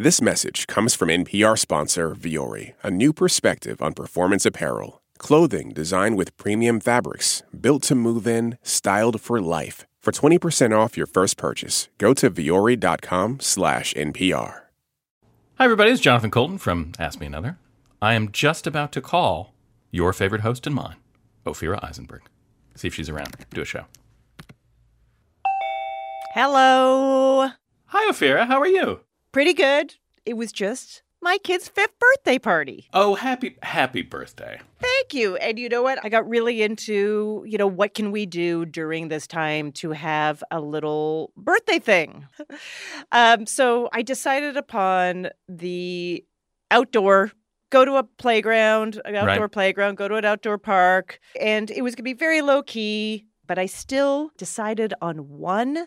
This message comes from NPR sponsor Vuori, a new perspective on performance apparel. Clothing designed with premium fabrics, built to move in, styled for life. For 20% off your first purchase, go to vuori.com slash NPR. Hi, everybody. It's Jonathan Coulton from Ask Me Another. I am just about to call your favorite host and mine, Ophira Eisenberg. See if she's around. Do a show. Hello. Hi, Ophira. How are you? Pretty good. It was just my kid's fifth birthday party. Oh, happy happy birthday. Thank you. And you know what? I got really into, you know, what can we do during this time to have a little birthday thing? um, so I decided upon the outdoor go to a playground, an outdoor Right. playground, go to an outdoor park, and it was going to be very low key, but I still decided on one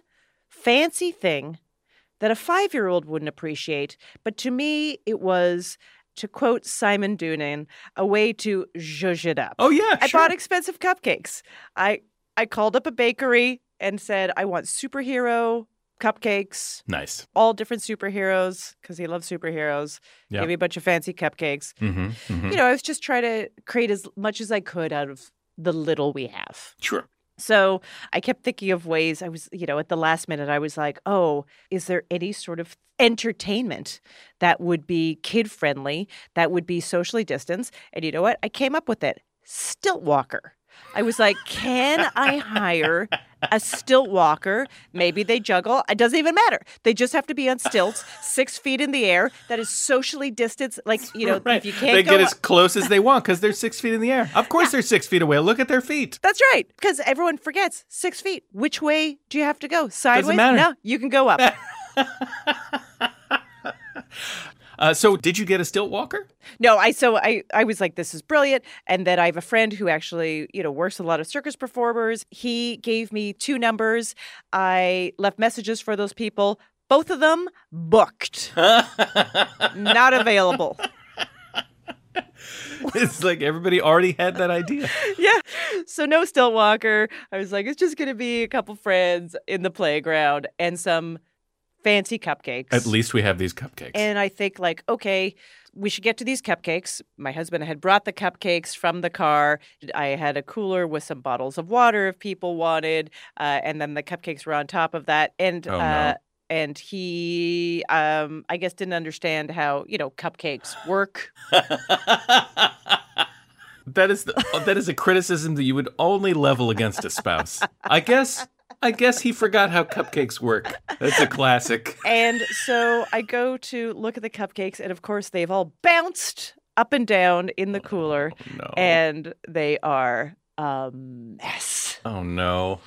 fancy thing that a 5-year-old wouldn't appreciate, but to me it was to quote Simon Doonan, a way to zhuzh it up. Oh yeah, I sure. bought expensive cupcakes. I I called up a bakery and said I want superhero cupcakes, nice. all different superheroes because he loves superheroes. Gave me a bunch of fancy cupcakes. Mm-hmm. hmm You know, I was just trying to create as much as I could out of the little we have. Sure. So I kept thinking of ways. I was, you know, at the last minute, I was like, oh, is there any sort of entertainment that would be kid friendly, that would be socially distanced? And you know what? I came up with it stilt walker. I was like, can I hire a stilt walker? Maybe they juggle. It doesn't even matter. They just have to be on stilts, six feet in the air. That is socially distanced. Like, you know, right. if you can't they get as close as they want because they're six feet in the air. Of course, they're six feet away. Look at their feet. That's right. Because everyone forgets six feet. Which way do you have to go? Sideways? matter. No, you can go up. Uh, so, did you get a stilt walker? no, I so I I was like, this is brilliant. And then I have a friend who actually, you know, works with a lot of circus performers. He gave me two numbers. I left messages for those people. Both of them booked. Not available. it's like everybody already had that idea. yeah. So no stilt walker. I was like, it's just gonna be a couple friends in the playground and some fancy cupcakes. At least we have these cupcakes. And I think, like, okay, we should get to these cupcakes. My husband had brought the cupcakes from the car. I had a cooler with some bottles of water if people wanted. Uh, and then the cupcakes were on top of that. And, Oh, no. uh, and he, um, I guess, didn't understand how, you know, cupcakes work. that is the, that is a criticism that you would only level against a spouse. I guess I guess he forgot how cupcakes work. That's a classic. And so I go to look at the cupcakes. And of course, they've all bounced up and down in the oh, cooler. No. And they are a mess. oh no.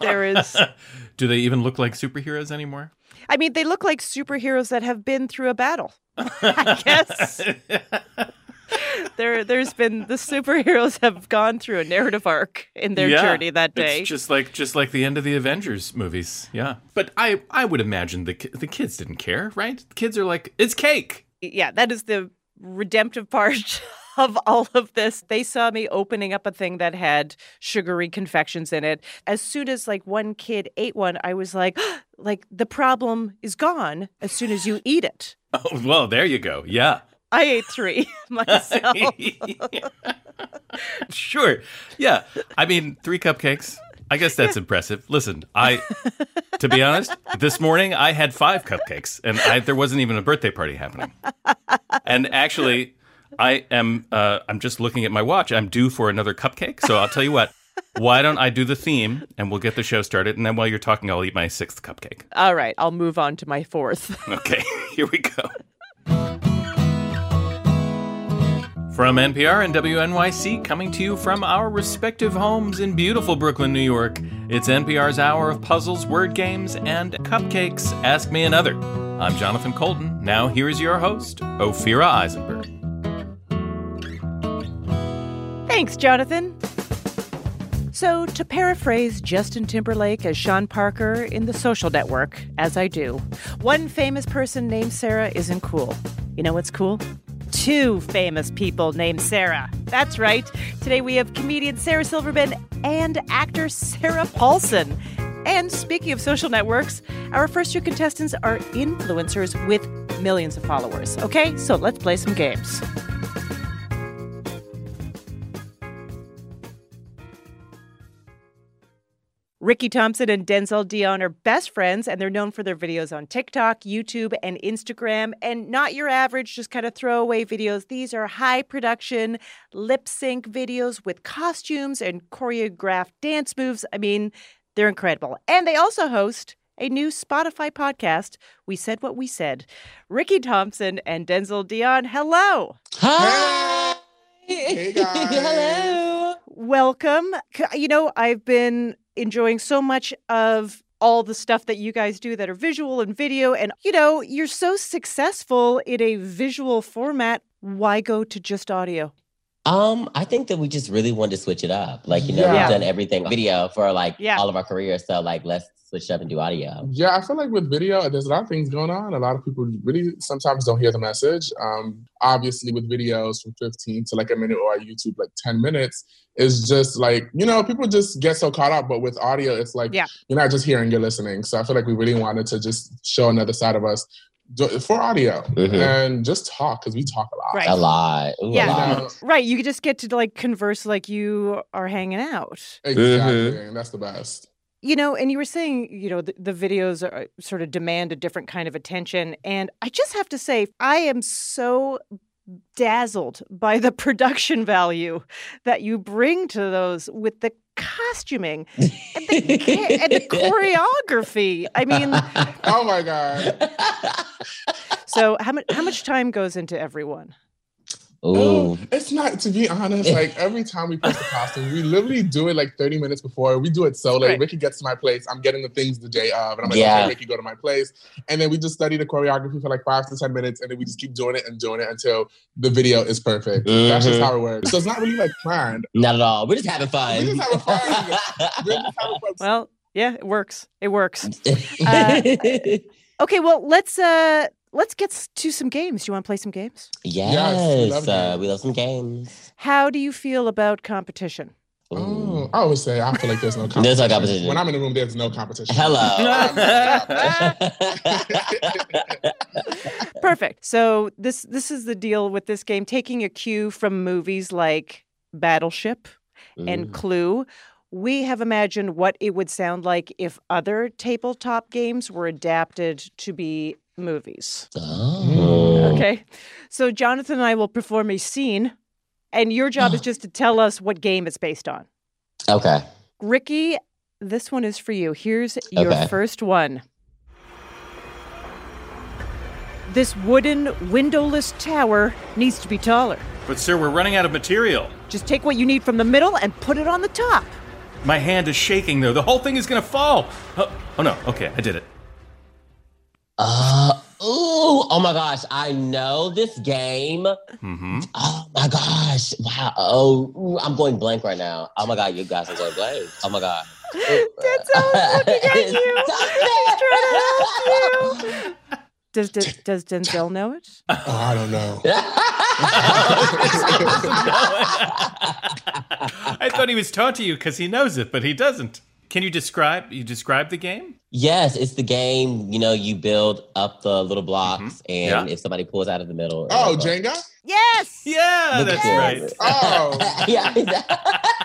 There is. Do they even look like superheroes anymore? I mean, they look like superheroes that have been through a battle. I guess there, there's been the superheroes have gone through a narrative arc in their Yeah, journey that day. It's just like just like the end of the Avengers movies. Yeah. But I I would imagine the the kids didn't care, right? The kids are like, "It's cake." yeah, that is the redemptive part of all of this. They saw me opening up a thing that had sugary confections in it. As soon as like one kid ate one, I was like, like the problem is gone as soon as you eat it. Oh, well, there you go. Yeah. I ate three myself. sure. Yeah. I mean, three cupcakes. I guess that's impressive. Listen, I, to be honest, this morning I had five cupcakes, and I, there wasn't even a birthday party happening. And actually, I am. Uh, I'm just looking at my watch. I'm due for another cupcake. So I'll tell you what. Why don't I do the theme, and we'll get the show started, and then while you're talking, I'll eat my sixth cupcake. All right, I'll move on to my fourth. Okay, here we go. From NPR and WNYC, coming to you from our respective homes in beautiful Brooklyn, New York, it's NPR's hour of puzzles, word games, and cupcakes. Ask Me Another. I'm Jonathan Coulton. Now, here's your host, Ophira Eisenberg. Thanks, Jonathan. So, to paraphrase Justin Timberlake as Sean Parker in The Social Network, as I do, one famous person named Sarah isn't cool. You know what's cool? Two famous people named Sarah. That's right. Today we have comedian Sarah Silverman and actor Sarah Paulson. And speaking of social networks, our first two contestants are influencers with millions of followers. Okay, so let's play some games. Rickey Thompson and Denzel Dion are best friends, and they're known for their videos on TikTok, YouTube, and Instagram. And not your average, just kind of throwaway videos. These are high production, lip sync videos with costumes and choreographed dance moves. I mean, they're incredible. And they also host a new Spotify podcast, We Said What We Said. Rickey Thompson and Denzel Dion, hello. Hi. Hey guys. Hello. Welcome. You know, I've been enjoying so much of all the stuff that you guys do that are visual and video. And, you know, you're so successful in a visual format. Why go to just audio? Um, I think that we just really wanted to switch it up. Like, you know, Yeah. we've done everything video for like Yeah. all of our careers. So like let's switch up and do audio. Yeah, I feel like with video, there's a lot of things going on. A lot of people really sometimes don't hear the message. Um, obviously, with videos from 15 to like a minute or on YouTube, like 10 minutes, is just like, you know, people just get so caught up. But with audio, it's like Yeah. you're not just hearing, you're listening. So I feel like we really wanted to just show another side of us for audio Mhm. and just talk because we talk a lot. Right. A lot. Ooh, Yeah. a lot. You know? Right. You just get to like converse like you are hanging out. Exactly. And that's the best. You know, and you were saying, you know, the, the videos are, uh, sort of demand a different kind of attention. And I just have to say, I am so dazzled by the production value that you bring to those with the costuming and the, and the choreography. I mean, Oh my God. so how much how much time goes into everyone? Ooh. Um, It's not to be honest. Like every time we post a costume, we literally do it like 30 minutes before. We do it so late. Right. Rickey gets to my place. I'm getting the things the day of, and I'm like, Yeah. okay, Rickey, go to my place. And then we just study the choreography for like five to 10 minutes, and then we just keep doing it and doing it until the video is perfect. That's just how it works. So it's not really like planned. Not at all. We're just having fun. We just having fun. We're just having fun. Well, yeah, it works. It works. Uh, Okay, well, let's uh let's get to some games. Do you want to play some games? yes. we love uh, we love some games. How do you feel about competition? Ooh. Oh, I always say I feel like there's no competition. There's no competition. When I'm in the room, there's no competition. Hello. Perfect. So this this is the deal with this game taking a cue from movies like Battleship and Mm. Clue. We have imagined what it would sound like if other tabletop games were adapted to be movies. Oh. Okay. So Jonathan and I will perform a scene and your job is just to tell us what game it's based on. Okay. Rickey, this one is for you. Here's your Okay. first one. This wooden windowless tower needs to be taller. But, sir, we're running out of material. Just take what you need from the middle and put it on the top. My hand is shaking, though. The whole thing is going to fall. Oh, oh, no. Okay, I did it. Uh, ooh, oh my gosh, I know this game. hmm Oh my gosh, wow. Oh, ooh, I'm going blank right now. Oh my god, you guys are going blank. Oh my god. Denzel's looking at you. Stop He's trying to help you. Does, does, does Denzel know it? Oh, I don't know. I thought he was taunting you because he knows it, but he doesn't. Can you describe? You describe the game? yes, it's the game. You know, you build up the little blocks, mm-hmm. and Yeah. if somebody pulls out of the middle. Oh, Jenga? Yes. Yeah, Look that's at right. Oh. yeah.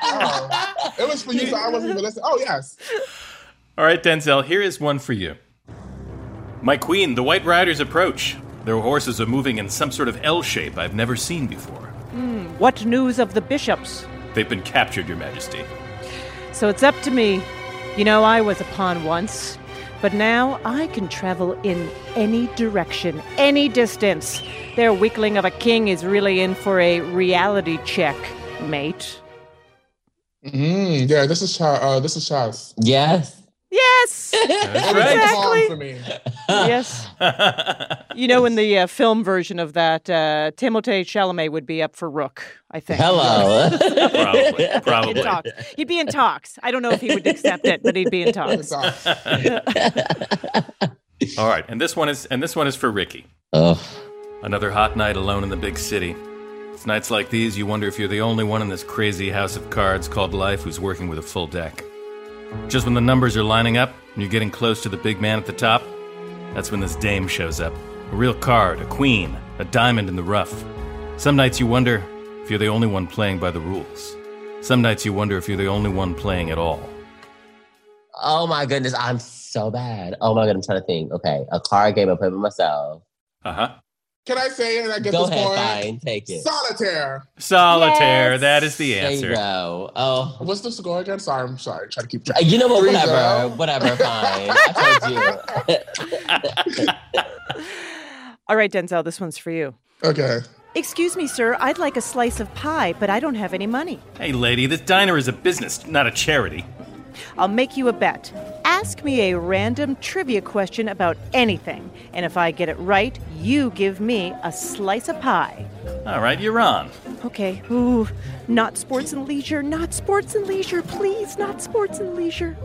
Oh. It was for you, so I wasn't even listening. Oh, yes. All right, Denzel, here is one for you. My queen, the White Riders approach. Their horses are moving in some sort of L shape I've never seen before. Hmm, what news of the bishops? They've been captured, Your Majesty. So it's up to me. You know, I was a pawn once, but now I can travel in any direction, any distance. Their weakling of a king is really in for a reality check, mate. Mm, yeah, this is Cha- uh, this is Chaz. yes. Yes! That's right. Exactly. for me. yes. You know, in the uh, film version of that, uh, Timothée Chalamet would be up for Rook, I think. Hello. Probably. In Probably. talks. He'd be in talks. I don't know if he would accept it, but he'd be in talks. All right, and this one is and this one is for Rickey. oh. Another hot night alone in the big city. It's nights like these you wonder if you're the only one in this crazy house of cards called life who's working with a full deck. Just when the numbers are lining up and you're getting close to the big man at the top, that's when this dame shows up. A real card, a queen, a diamond in the rough. Some nights you wonder if you're the only one playing by the rules. Some nights you wonder if you're the only one playing at all. Oh my goodness, I'm so bad. Oh my god, I'm trying to think. Okay, a card game I play with myself. Uh huh. Can I say it and I get Go this ahead, point? fine, take it. Solitaire. Solitaire, Yes. that is the answer. Oh, What's the score again? Sorry, I'm sorry. Try to keep track. You know what? Three, Whatever, zero. whatever. Fine. I told you. All right, Denzel, this one's for you. Okay. Excuse me, sir. I'd like a slice of pie, but I don't have any money. Hey, lady, this diner is a business, not a charity. I'll make you a bet. Ask me a random trivia question about anything, and if I get it right, you give me a slice of pie. All right, you're on. Okay. Ooh, not sports and leisure, not sports and leisure, please, not sports and leisure.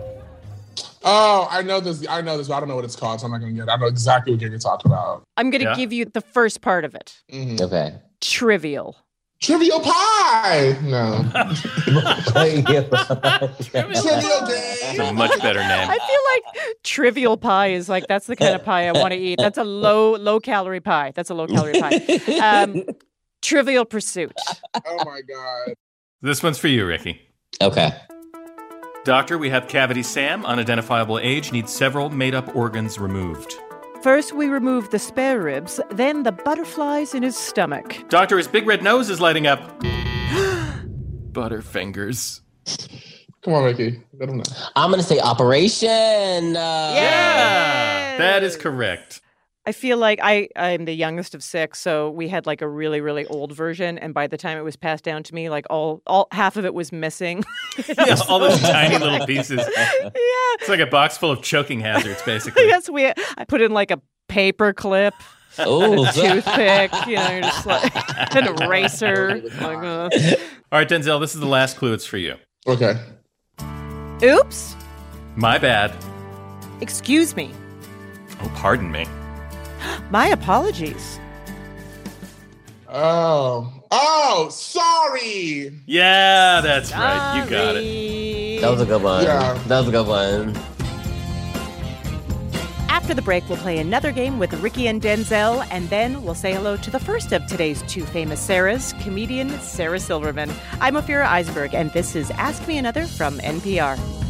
Oh, I know this. I know this, but I don't know what it's called, so I'm not gonna get. it. I know exactly what you're talking about. I'm going to Yeah. give you the first part of it. Mhm. okay. Trivial. Trivial pie. No. Trivial game! That's a much better name. I feel like trivial pie is like that's the kind of pie I want to eat. That's a low low calorie pie. That's a low calorie pie. Um, trivial pursuit. Oh my god. This one's for you, Rickey. okay. Doctor, we have cavity Sam, unidentifiable age, needs several made up organs removed. First, we remove the spare ribs, then the butterflies in his stomach. Doctor, his big red nose is lighting up. Butterfingers. Come on, Rickey. Let him know. I'm gonna say Operation. Uh, Yeah, that is correct. I feel like I I'm the youngest of six, so we had like a really really old version, and by the time it was passed down to me, like all all half of it was missing. Yeah, all those tiny little pieces. yeah. It's like a box full of choking hazards, basically. Yes, we. I put in like a paper clip, Ooh. toothpick. You know, you're just like an eraser. Like, uh. All right, Denzel, this is the last clue. It's for you. Okay. Oops. My bad. Excuse me. Oh, pardon me. My apologies. Oh. Oh, sorry. Yeah, that's right. You got it. it. That was a good one. Yeah. That was a good one. After the break, we'll play another game with Rickey and Denzel, and then we'll say hello to the first of today's two famous Sarahs, comedian Sarah Silverman. I'm Ophira Eisenberg, and this is Ask Me Another from NPR.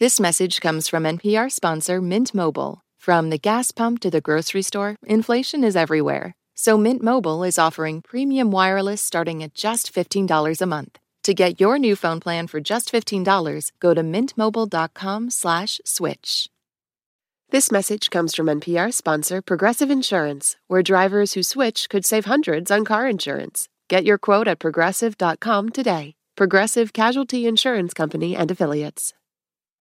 This message comes from NPR sponsor Mint Mobile. From the gas pump to the grocery store, inflation is everywhere. So Mint Mobile is offering premium wireless starting at just $15 a month. To get your new phone plan for just $15, go to mintmobile.com/switch. This message comes from NPR sponsor Progressive Insurance, where drivers who switch could save hundreds on car insurance. Get your quote at progressive.com today. Progressive Casualty Insurance Company and affiliates.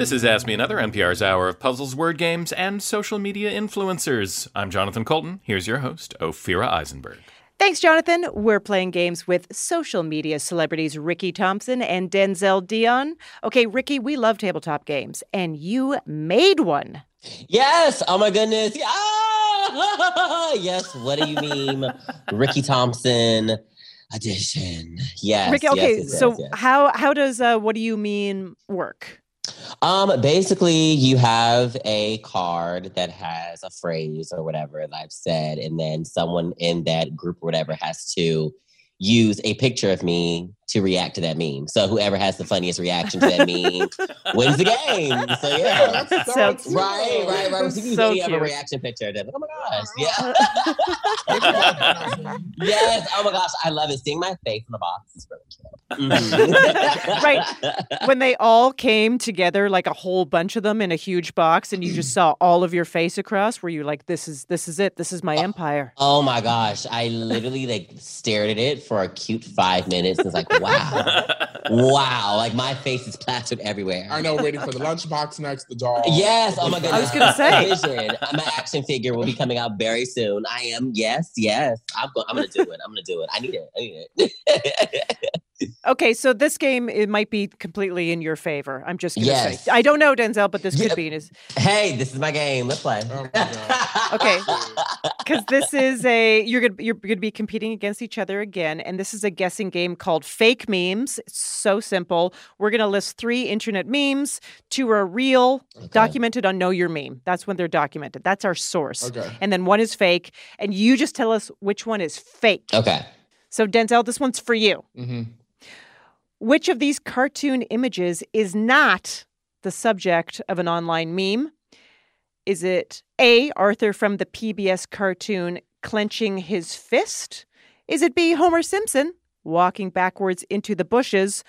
This is Ask Me Another, NPR's hour of puzzles, word games, and social media influencers. I'm Jonathan Coulton. Here's your host, Ophira Eisenberg. Thanks, Jonathan. We're playing games with social media celebrities Rickey Thompson and Denzel Dion. Okay, Rickey, we love tabletop games, and you made one. Yes. Oh my goodness. Yeah. Ah! yes. What do you mean, Rickey Thompson edition? Yes. Rickey, okay, yes, yes, so yes. how how does uh, what do you mean work? Um, basically, you have a card that has a phrase or whatever that I've said, and then someone in that group or whatever has to use a picture of me to react to that meme. So whoever has the funniest reaction to that meme wins the game. So yeah. That's so Sounds- cute. Right, right, right. That's So you so have a reaction picture. Then, oh my gosh, yeah. yes, oh my gosh, I love it. Seeing my face in the box is really cute. Mhm. Right. When they all came together, like a whole bunch of them in a huge box, and you just saw all of your face across, were you like, "This is this is it. This is my empire." Oh my gosh, I literally like stared at it for a cute five minutes. and was like, wow. wow. Like my face is plastered everywhere. I know, waiting for the lunchbox next, the doll. Yes. Oh my goodness. I was gonna say. Vision. My action figure will be coming out very soon. I am. Yes. Yes. I'm, go- I'm gonna do it. I'm gonna do it. I need it. I need it. Okay, so this game it might be completely in your favor. I'm just gonna Yes. say. I don't know, Denzel, but this could be in his hey, this is my game. Let's play. Oh my God. Okay. because this is a you're gonna you're gonna be competing against each other again, and this is a guessing game called Fake Memes. It's so simple. We're gonna list three internet memes. Two are real, documented on Know Your Meme. That's when they're documented. That's our source. Okay. And then one is fake, and you just tell us which one is fake. okay. So Denzel, this one's for you. hmm Which of these cartoon images is not the subject of an online meme? Is it A, Arthur from the PBS cartoon clenching his fist? Is it B, Homer Simpson walking backwards into the bushes?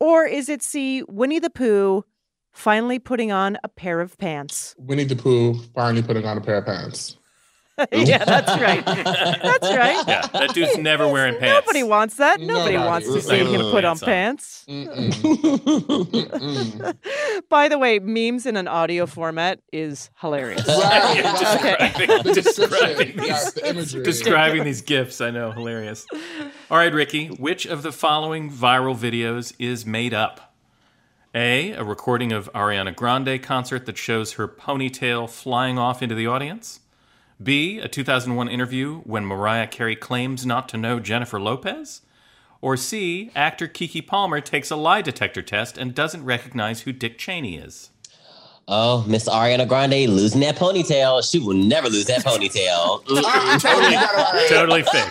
Or is it C, Winnie the Pooh finally putting on a pair of pants? Winnie the Pooh finally putting on a pair of pants. yeah, that's right. That's right. Yeah, that dude's never wearing pants. Nobody wants that. Nobody, Nobody. wants to It's see like him put on pants on. Mm-mm. Mm-mm. By the way, memes in an audio format is hilarious. Right, Yeah, right. describing, The describing, these, the describing these gifs. I know, hilarious. All right, Rickey, which of the following viral videos is made up? A, a recording of Ariana Grande concert that shows her ponytail flying off into the audience. B, a 2001 interview when Mariah Carey claims not to know Jennifer Lopez. Or C, actor Keke Palmer takes a lie detector test and doesn't recognize who Dick Cheney is. Oh, Miss Ariana Grande losing that ponytail. She will never lose that ponytail. I- I totally got it right. Totally fake.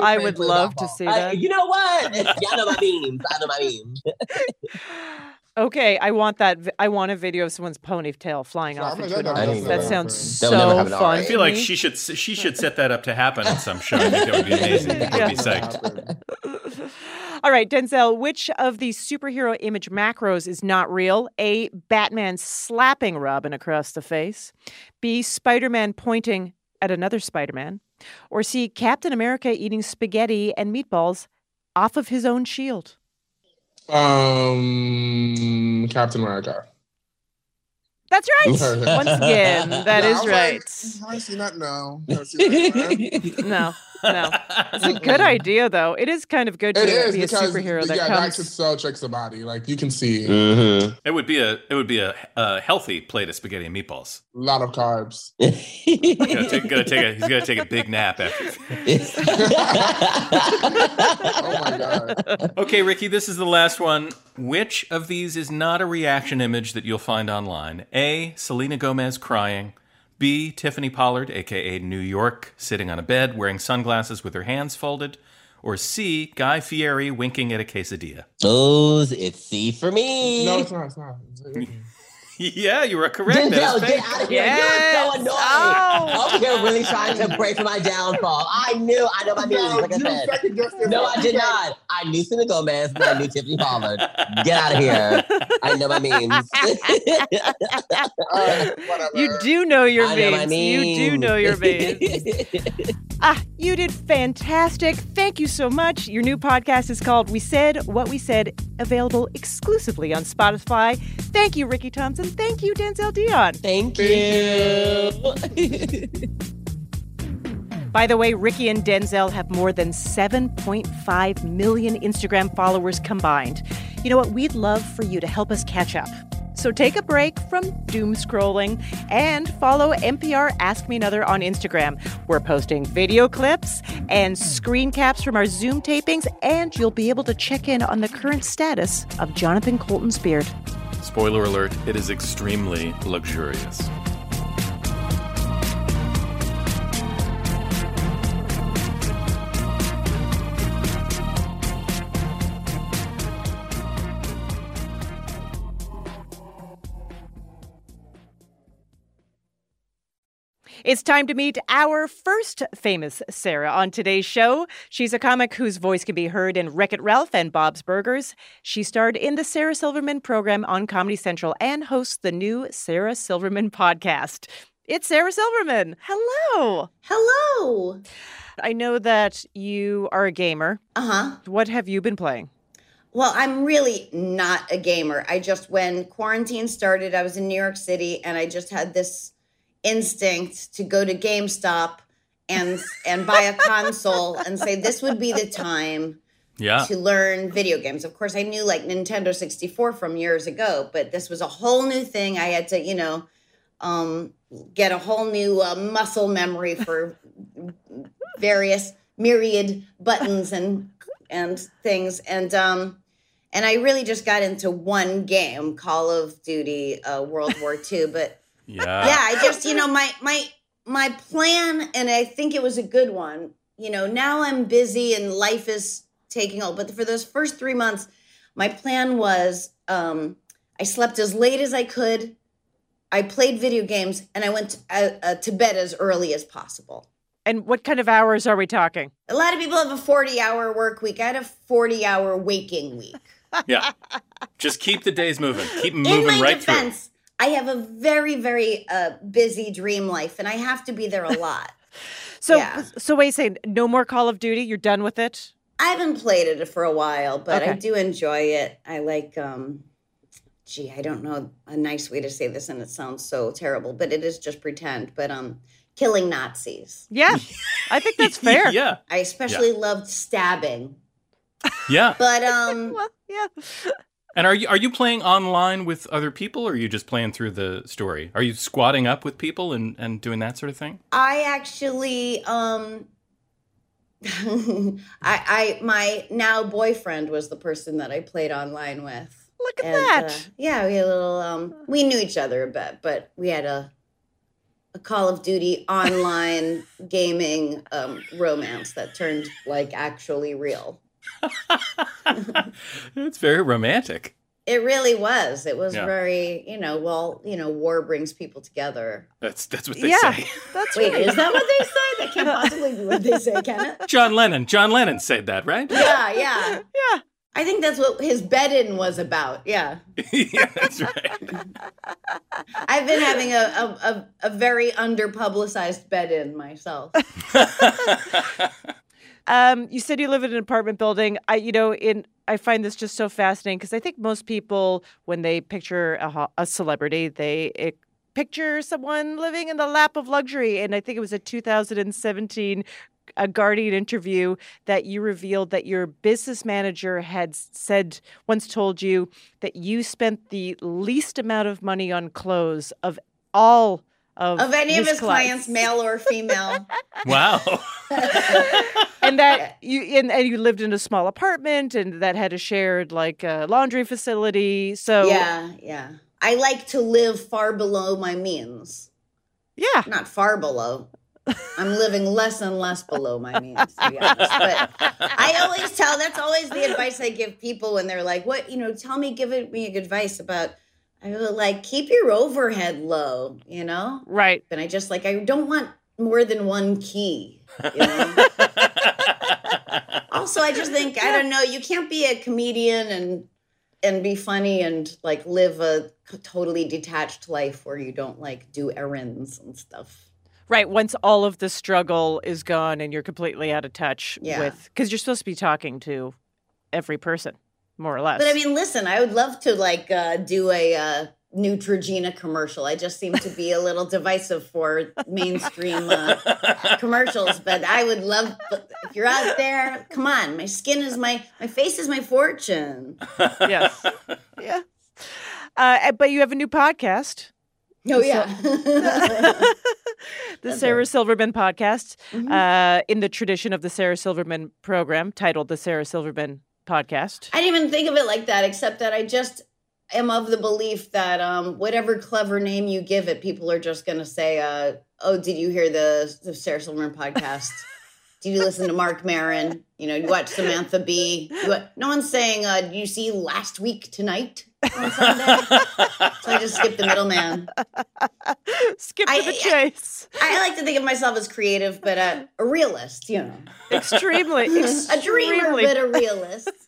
I I would love to ball. see I- that. you know what? Y'all know my memes. I know my memes. Okay, I want that. vi- I want a video of someone's ponytail flying So off into gonna- an that That sounds. That'll never so happen, fun. alright. I feel like she should she should set that up to happen at some show. I think that would be amazing. People would be psyched. All right, Denzel, which of these superhero image macros is not real? A. Batman slapping Robin across the face. B. Spider Man pointing at another Spider Man. Or C. Captain America eating spaghetti and meatballs off of his own shield. Um, Captain America. That's right. Once again, that Yeah, is right. Like, I see that. No, no, no. It's a good idea, though. It is kind of good to It is be a superhero that yeah, that comes. could so trick somebody. Like you can see hmm It would be a it would be a, a healthy plate of spaghetti and meatballs. a lot of carbs. Gotta take, gotta take a, he's got to take a big nap after. Oh my god. Okay, Rickey, this is the last one. Which of these is not a reaction image that you'll find online? A. Selena Gomez crying. B. Tiffany Pollard, aka New York, sitting on a bed wearing sunglasses with her hands folded. Or C. Guy Fieri winking at a quesadilla. Those, it's C for me. No, it's not. It's not. It's- yeah, you were correct. That Denzel, get out of here. You're so annoying. Oh. Over here really trying to pray for my downfall. I knew, I know my memes, No, like I said. second guessed it. No, I did not. I knew Selena Gomez and I knew Tiffany Pollard. Get out of here. I know my memes. All right, whatever. You do know your I know my memes. You do know your memes. ah, you did fantastic. Thank you so much. Your new podcast is called We Said What We Said, available exclusively on Spotify. Thank you, Rickey Thompson. Thank you, Denzel Dion. Thank Thank you. By the way, Rickey and Denzel have more than 7.5 million Instagram followers combined. You know what? We'd love for you to help us catch up. So take a break from doom scrolling and follow NPR Ask Me Another on Instagram. We're posting video clips and screen caps from our Zoom tapings, and you'll be able to check in on the current status of Jonathan Coulton's beard. Spoiler alert, it is extremely luxurious. It's time to meet our first famous Sarah on today's show. She's a comic whose voice can be heard in Wreck It Ralph and Bob's Burgers. She starred in the Sarah Silverman program on Comedy Central and hosts the new Sarah Silverman podcast. It's Sarah Silverman. Hello. Hello. I know that you are a gamer. Uh huh. What have you been playing? Well, I'm really not a gamer. I just, when quarantine started, I was in New York City and I just had this instinct to go to GameStop and and buy a console and say this would be the time Yeah. to learn video games. Of course, I knew like Nintendo 64 from years ago, but this was a whole new thing. I had to, you know, um, get a whole new uh, muscle memory for various myriad buttons and and things. And um, and I really just got into one game, Call of Duty uh, World War II. But Yeah. yeah, I just, you know, my my my plan, and I think it was a good one. You know, now I'm busy and life is taking hold. But for those first three months, my plan was um, I slept as late as I could. I played video games, and I went to, uh, uh, to bed as early as possible. And what kind of hours are we talking? A lot of people have a 40 hour work week. I had a 40 hour waking week. Yeah. Just keep the days moving. Keep In moving my right defense, I have a very, very uh, busy dream life, and I have to be there a lot. So, Yeah. so wait, say no more Call of Duty. You're done with it. I haven't played it for a while, but I do enjoy it. I like, um, gee, I don't know a nice way to say this, and it sounds so terrible, but it is just pretend. But um, killing Nazis. Yeah, I think that's fair. yeah. I especially loved stabbing, Yeah. but um, Well, yeah. And are you are you playing online with other people or are you just playing through the story? Are you squatting up with people and, and doing that sort of thing? I actually um I I my now boyfriend was the person that I played online with. Look at And, that. uh, yeah, we had a little um we knew each other a bit, but we had a a Call of Duty online gaming um romance that turned like actually real. it's very romantic. It really was. It was Yeah. very, you know, well, you know, war brings people together. That's that's what they yeah, say. that's Wait, right. is that what they say? That can't possibly be what they say, can it? John Lennon. John Lennon said that, right? Yeah, yeah. Yeah. I think that's what his bed-in was about. Yeah. yeah, that's right. I've been having a, a, a, a very under-publicized bed-in myself. Um, you said you live in an apartment building. I, you know, in I find this just so fascinating because I think most people, when they picture a, a celebrity, they eh, picture someone living in the lap of luxury. And I think it was a 2017 a Guardian interview that you revealed that your business manager had said once told you that you spent the least amount of money on clothes of all of, Of any of his clients. clients, male or female. Wow. and that you and, and you lived in a small apartment and that had a shared like uh, laundry facility so yeah, yeah. I like to live far below my means. yeah Not far below. I'm living less and less below my means, to be honest. But I always tell that's always the advice I give people when they're like, "What you know? Tell me, give it me advice about." I go like, keep your overhead low, you know. right And I just like I don't want more than one key. You know? also, I just think I don't know. You can't be a comedian and and be funny and like live a totally detached life where you don't like do errands and stuff. right once all of the struggle is gone and you're completely out of touch Yeah. with because you're supposed to be talking to every person more or less But I mean, listen, I would love to like uh, do a uh, Neutrogena commercial. I just seem to be a little divisive for mainstream uh, commercials, but I would love if you're out there. Come on, my skin is my my face is my fortune. yes yeah uh, but you have a new podcast Oh yeah, the Sarah Silverman podcast, Mhm. uh, in the tradition of the Sarah Silverman program, titled the Sarah Silverman Podcast. I didn't even think of it like that, except that I just am of the belief that um, whatever clever name you give it, people are just going to say, uh, "Oh, did you hear the the Sarah Silverman podcast? did you listen to Marc Maron? You know, you watch Samantha Bee? You wa- no one's saying, uh, "Did you see last week tonight?" On Sunday? so I just skip the middleman. Skip I- to the I- chase. I like to think of myself as creative, but uh, a realist. You know, extremely, a dreamer, extremely. but a realist.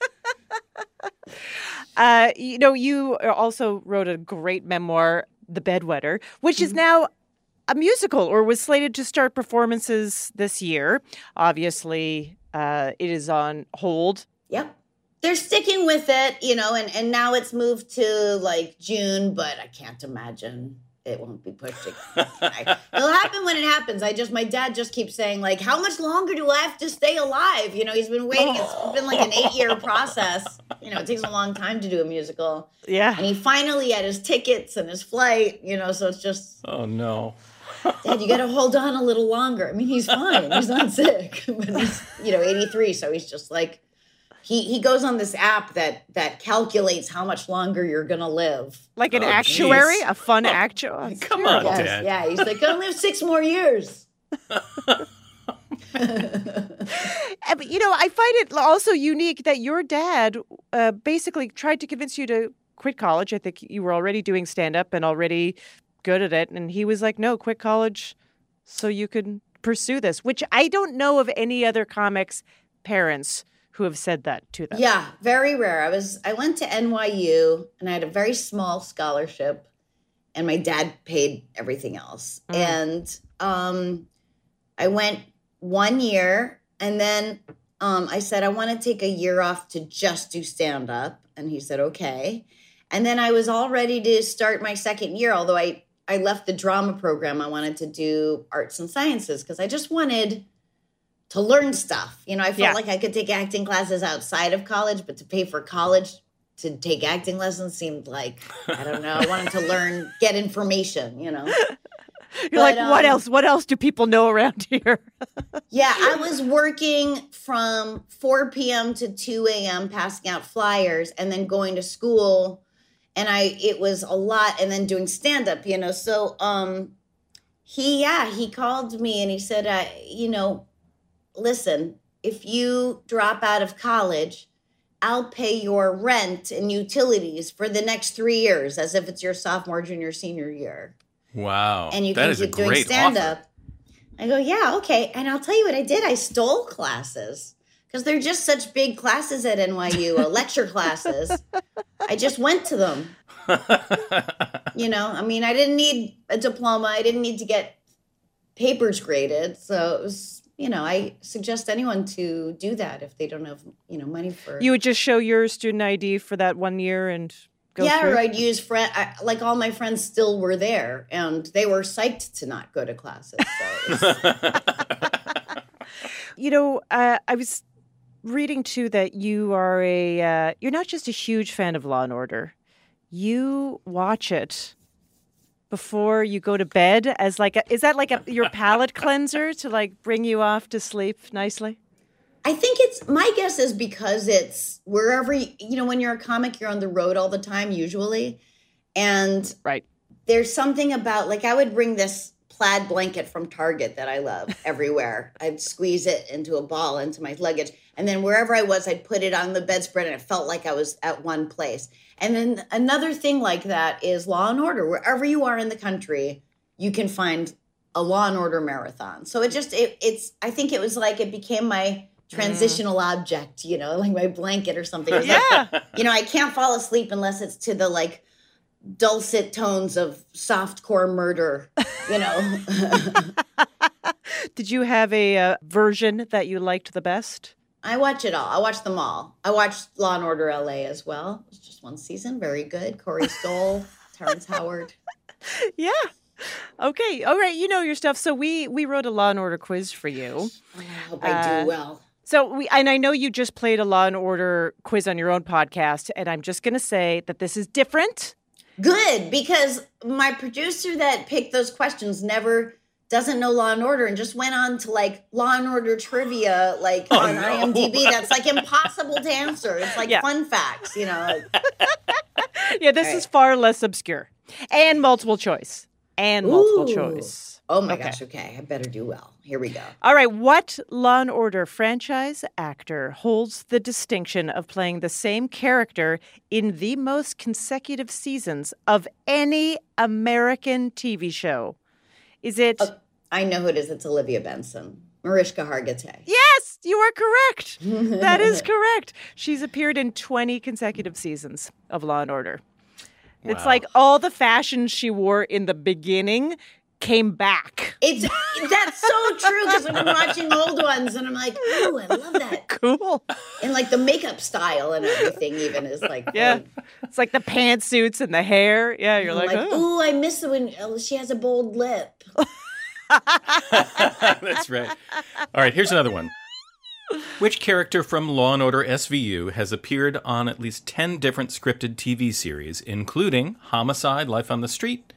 Uh, you know, you also wrote a great memoir, The Bedwetter, which Mm-hmm. is now a musical or was slated to start performances this year. Obviously, uh, it is on hold. They're sticking with it, you know, and, and now it's moved to like June, but I can't imagine it won't be pushed. It'll happen when it happens. I just, my dad just keeps saying, like, how much longer do I have to stay alive? You know, he's been waiting. It's oh. been like an eight year process. You know, it takes a long time to do a musical. Yeah. And he finally had his tickets and his flight, you know, so it's just. Oh, no. Dad, you got to hold on a little longer. I mean, he's fine. He's not sick, but he's, you know, 83. So he's just like, he he goes on this app that that calculates how much longer you're gonna live. Like an Oh, actuary, geez. a fun actuary. Come on, Yes, Dad. yeah, he's like, gonna live six more years. Uh, but, You know, I find it also unique that your dad uh, basically tried to convince you to quit college. I think you were already doing stand up and already good at it. And he was like, no, quit college so you can pursue this, which I don't know of any other comics' parents who have said that to them. Yeah, very rare. I was I went to NYU and I had a very small scholarship and my dad paid everything else. Mm. And um I went one year and then um I said I want to take a year off to just do stand up and he said okay. And then I was all ready to start my second year although I I left the drama program. I wanted to do arts and sciences because I just wanted to learn stuff. You know, I felt Yeah. like I could take acting classes outside of college, but to pay for college to take acting lessons seemed like I don't know. I wanted to learn, get information. You know. You're like, what um, else? What else do people know around here? Yeah, I was working from 4 p.m. to 2 a.m. passing out flyers and then going to school. And I it was a lot and then doing stand up, you know. So um he yeah, he called me and he said, I, you know, listen, if you drop out of college, I'll pay your rent and utilities for the next three years as if it's your sophomore, junior, senior year Wow. and you that can is a keep doing great stand offer. up. I go, yeah, okay. And I'll tell you what I did. I stole classes because they're just such big classes at NYU, lecture classes. I just went to them. You know, I mean, I didn't need a diploma. I didn't need to get papers graded. So it was, you know, I suggest anyone to do that if they don't have, you know, money for. You would just show your student ID for that one year and go yeah, through. or I'd use friend. I, like all my friends still were there, and they were psyched to not go to classes. So You know, uh, I was reading too that you are a uh, you're not just a huge fan of Law and Order. You watch it before you go to bed as like a, is that like a your palate cleanser to like bring you off to sleep nicely? I think it's my guess is because it's wherever you, you know when you're a comic, you're on the road all the time usually, and Right. there's something about like I would bring this plaid blanket from Target that I love everywhere. I'd squeeze it into a ball into my luggage. And then wherever I was, I'd put it on the bedspread and it felt like I was at one place. And then another thing like that is law and order. Wherever you are in the country, you can find a law and order marathon. So it just it, it's I think it was like it became my transitional object, you know, like my blanket or something. Was like, Yeah. you know, I can't fall asleep unless it's to the like dulcet tones of softcore murder, you know. Did you have a uh, version that you liked the best? I watch it all. I watch them all. I watched Law and Order LA as well. It was just one season, very good. Corey Stoll, Terrence Howard. Yeah. Okay. All right. You know your stuff. So we we wrote a Law and Order quiz for you. I hope I Uh, do well. So we and I know you just played a Law and Order quiz on your own podcast, and I'm just going to say that this is different. Good, because my producer that picked those questions never doesn't know Law and Order and just went on to like Law and Order trivia, like Oh, on no. IMDb. That's like impossible to answer. It's like Yeah. fun facts, you know. Yeah, this All is far less obscure and multiple choice and multiple choice. Oh my Okay. gosh, okay. I better do well. Here we go. All right, what Law and Order franchise actor holds the distinction of playing the same character in the most consecutive seasons of any American TV show? Is it Oh. I know who it is. It's Olivia Benson. Mariska Hargitay. Yes, you are correct. that is correct. She's appeared in 20 consecutive seasons of Law and Order. It's like all the fashions she wore in the beginning came back. It's that's so true because I'm watching old ones and I'm like, oh, I love that. Cool. And like the makeup style and everything even is like Yeah. It's like the pantsuits and the hair. Yeah, you're like, like, oh. ooh, I miss it when oh, she has a bold lip. That's right. All right, here's another one. Which character from Law and Order SVU has appeared on at least 10 different scripted TV series, including Homicide, Life on the Street,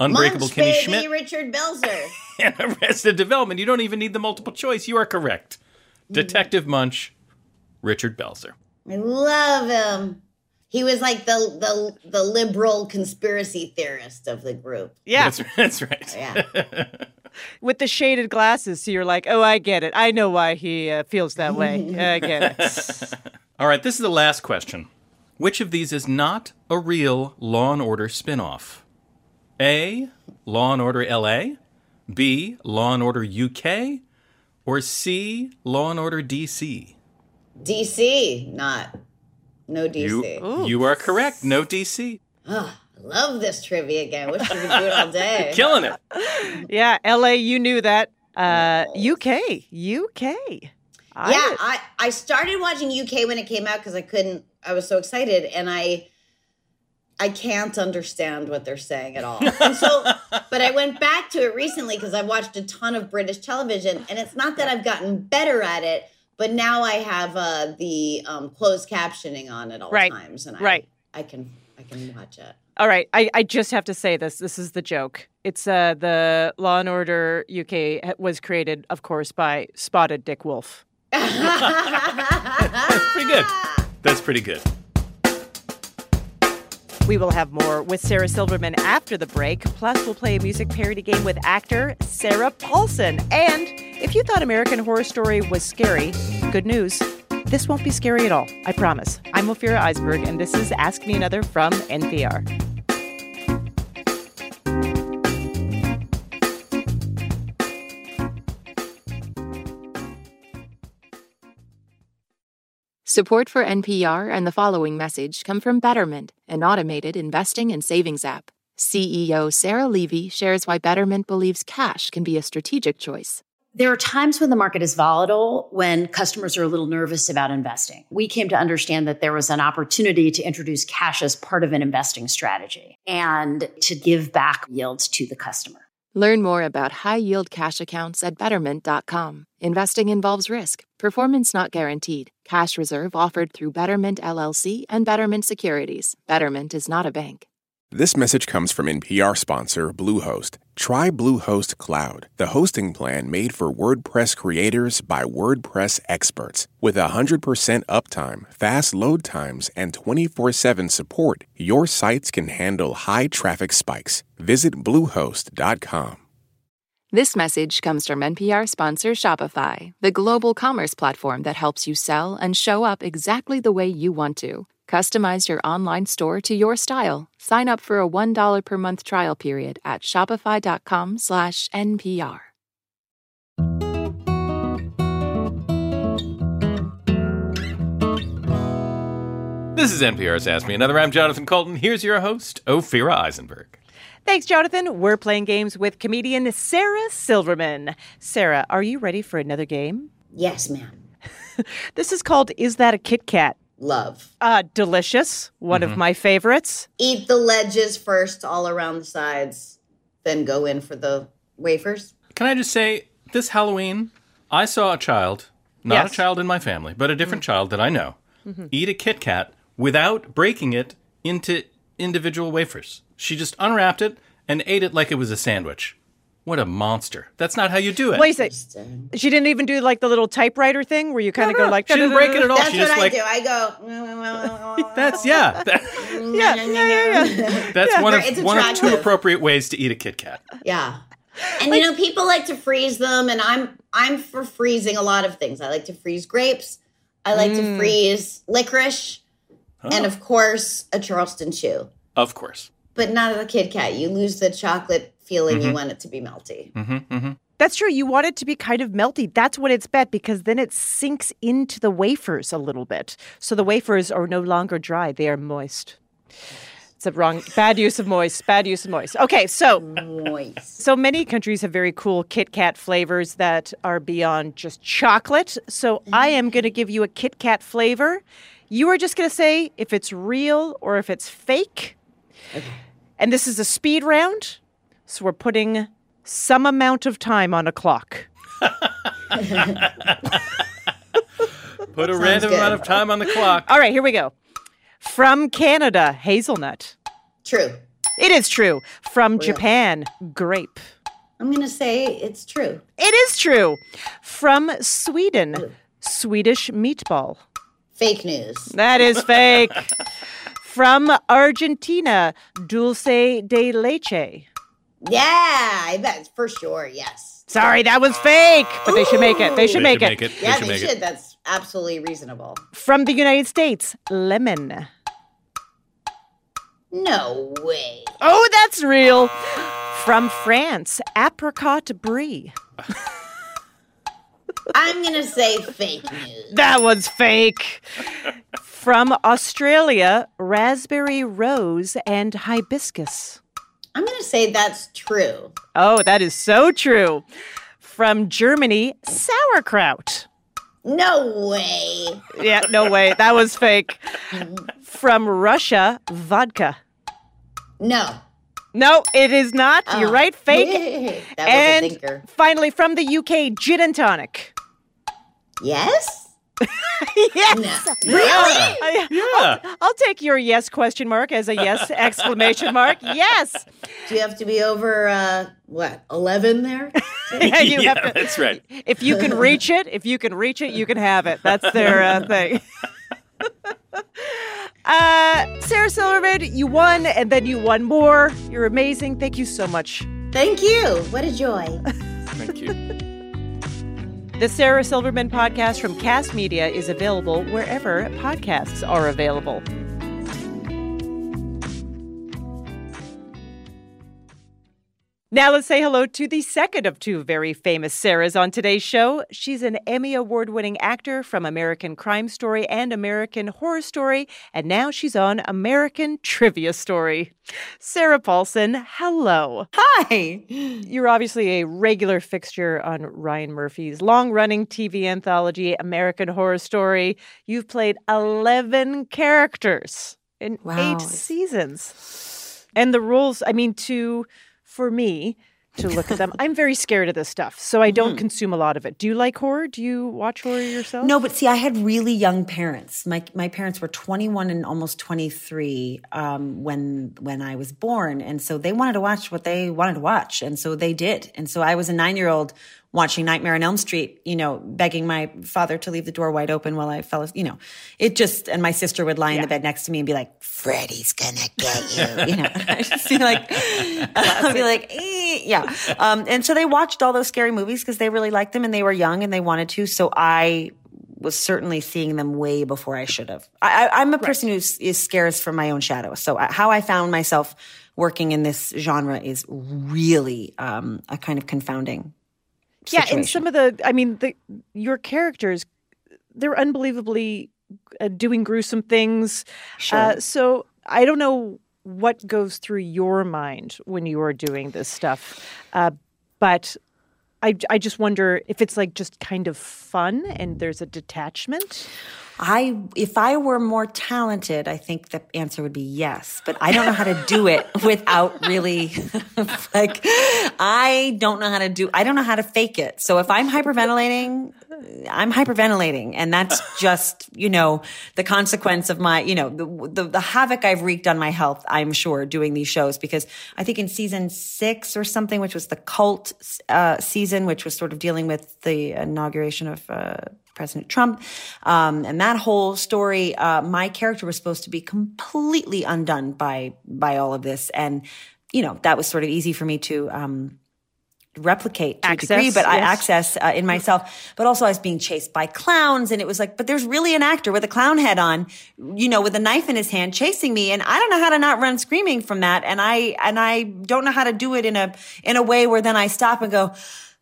Unbreakable Munch, Kimmy baby, Schmidt, Richard Belzer. and Arrested Development? You don't even need the multiple choice. You are correct. Mm. Detective Munch, Richard Belzer. I love him. He was like the the the liberal conspiracy theorist of the group. yeah, That's, that's right. Yeah. with the shaded glasses. So you're like, oh, I get it. I know why he uh, feels that way. I get it. All right, this is the last question. Which of these is not a real Law and Order spin-off? A. Law and Order LA, B. Law and Order UK, or C. Law and Order DC? DC, not no DC. You, you are correct. No DC. Oh, I love this trivia game. Wish we could do it all day. Killing it. yeah, L.A. You knew that. Uh, UK, UK. I- yeah, I, I started watching UK when it came out because I couldn't. I was so excited, and I I can't understand what they're saying at all. And so, but I went back to it recently because I've watched a ton of British television, and it's not that I've gotten better at it, but now I have uh, the um, closed captioning on at all Right, times, and I, right. I can I can watch it. All right, I, I just have to say this. This is the joke. It's uh, the Law and Order UK was created, of course, by Spotted Dick Wolf. That's pretty good. That's pretty good. We will have more with Sarah Silverman after the break. Plus, we'll play a music parody game with actor Sarah Paulson. And if you thought American Horror Story was scary, good news. This won't be scary at all, I promise. I'm Ophira Eisenberg, and this is Ask Me Another from NPR. Support for NPR and the following message come from Betterment, an automated investing and savings app. CEO Sarah Levy shares why Betterment believes cash can be a strategic choice. There are times when the market is volatile, when customers are a little nervous about investing. We came to understand that there was an opportunity to introduce cash as part of an investing strategy and to give back yields to the customer. Learn more about high yield cash accounts at betterment.com. Investing involves risk, performance not guaranteed. Cash reserve offered through Betterment LLC and Betterment Securities. Betterment is not a bank. This message comes from NPR sponsor Bluehost. Try Bluehost Cloud, the hosting plan made for WordPress creators by WordPress experts. With 100% uptime, fast load times, and 24 7 support, your sites can handle high traffic spikes. Visit Bluehost.com. This message comes from NPR sponsor Shopify, the global commerce platform that helps you sell and show up exactly the way you want to. Customize your online store to your style. Sign up for a $1 per month trial period at shopify.com slash NPR. This is NPR's Ask Me Another. I'm Jonathan Coulton. Here's your host, Ophira Eisenberg. Thanks, Jonathan. We're playing games with comedian Sarah Silverman. Sarah, are you ready for another game? Yes, ma'am. This is called Is That a Kit Kat? Love. Uh, delicious. One of mm-hmm. my favorites. Eat the ledges first, all around the sides, then go in for the wafers. Can I just say, this Halloween, I saw a child, not Yes. a child in my family, but a different mm. child that I know, mm-hmm. eat a Kit Kat without breaking it into individual wafers. She just unwrapped it and ate it like it was a sandwich. What a monster. That's not how you do it. Wait a sec. She didn't even do like the little typewriter thing where you kind of No, go like she didn't break it at all. That's she what just I like do. I go. that's yeah. that- yeah, yeah, yeah, yeah. that's one of It's one of two appropriate ways to eat a Kit Kat. Yeah. And you know, people like to freeze them, and I'm I'm for freezing a lot of things. I like to freeze grapes. I like to mm. freeze licorice, and of course a Charleston chew. Of course. But not a Kit Kat. You lose the chocolate feeling. You mm-hmm. want it to be melty. Mm-hmm, mm-hmm. That's true. You want it to be kind of melty. That's what it's bet because then it sinks into the wafers a little bit. So the wafers are no longer dry, they are moist. It's a wrong, bad use of moist, bad use of moist. Okay, so Moist. so many countries have very cool Kit Kat flavors that are beyond just chocolate. So I am going to give you a Kit Kat flavor. You are just going to say if it's real or if it's fake. Okay. And this is a speed round. So we're putting some amount of time on a clock. Put a random good. amount of time on the clock. All right, here we go. From Canada, hazelnut. True. It is true. From Japan, grape. I'm going to say it's true. It is true. From Sweden, Swedish meatball. Fake news. That is fake. From Argentina, dulce de leche. Yeah, I bet for sure. Yes. Sorry, that was fake, but they should make it. They should They make should it. make it. Yeah, they should they make should. it. That's absolutely reasonable. From the United States, lemon. No way. Oh, that's real. From France, apricot brie. I'm going to say fake news. That was fake. From Australia, raspberry rose and hibiscus. I'm going to say that's true. Oh, that is so true. From Germany, sauerkraut. No way. Yeah, no way. That was fake. From Russia, vodka. No. No, it is not. You're Oh. right. Fake. that was and a thinker. finally, from the UK, gin and tonic. Yes? yes. No. Really? I- Yeah. I'll take your yes question mark as a yes exclamation mark. Yes. Do you have to be over, uh, what, 11 there? Yeah, you yeah, have to- that's right. If you can reach it, if you can reach it, you can have it. That's their uh, thing. uh, Sarah Silverman, you won, and then you won more. You're amazing. Thank you so much. Thank you. What a joy. Thank you. The Sarah Silverman podcast from Cast Media is available wherever podcasts are available. Now let's say hello to the second of two very famous Sarahs on today's show. She's an Emmy Award winning actor from American Crime Story and American Horror Story, and now she's on American Trivia Story. Sarah Paulson, hello. Hi. You're obviously a regular fixture on Ryan Murphy's long running TV anthology, American Horror Story. You've played 11 characters in Wow. eight seasons. And the roles, I mean, to, for me, to look at them, I'm very scared of this stuff. So I Mm-hmm. don't consume a lot of it. Do you like horror? Do you watch horror yourself? No, but see, I had really young parents. My my parents were 21 and almost 23 um, when when I was born, and so they wanted to watch what they wanted to watch, and so they did. And so I was a nine year old watching Nightmare on Elm Street, you know, begging my father to leave the door wide open while I fell. You know, it just and my sister would lie in the bed next to me and be like, "Freddy's gonna get you," you know. I just be like, I'd be like, "Eh," yeah. Um, and so they watched all those scary movies because they really liked them and they were young and they wanted to. So I was certainly seeing them way before I should have. I, I, I'm a person who is scares from my own shadow. So I, how I found myself working in this genre is really um, a kind of confounding. Yeah, and some of the, I mean, the your characters, they're unbelievably uh, doing gruesome things. Sure. Uh, so I don't know what goes through your mind when you are doing this stuff, uh, but I, I just wonder if it's like just kind of fun and there's a detachment. I if I were more talented, I think the answer would be yes. But I don't know how to do it without really like I don't know how to do I don't know how to fake it. So if I'm hyperventilating, I'm hyperventilating and that's just, you know, the consequence of my, you know, the, the the havoc I've wreaked on my health, I'm sure doing these shows because I think in season 6 or something which was the cult uh, season which was sort of dealing with the inauguration of uh, President Trump, um, and that whole story. Uh, my character was supposed to be completely undone by by all of this, and you know that was sort of easy for me to um, replicate to Access, a degree, but I access uh, in myself. But also, I was being chased by clowns, and it was like, but there's really an actor with a clown head on, you know, with a knife in his hand, chasing me, and I don't know how to not run screaming from that, and I and I don't know how to do it in a in a way where then I stop and go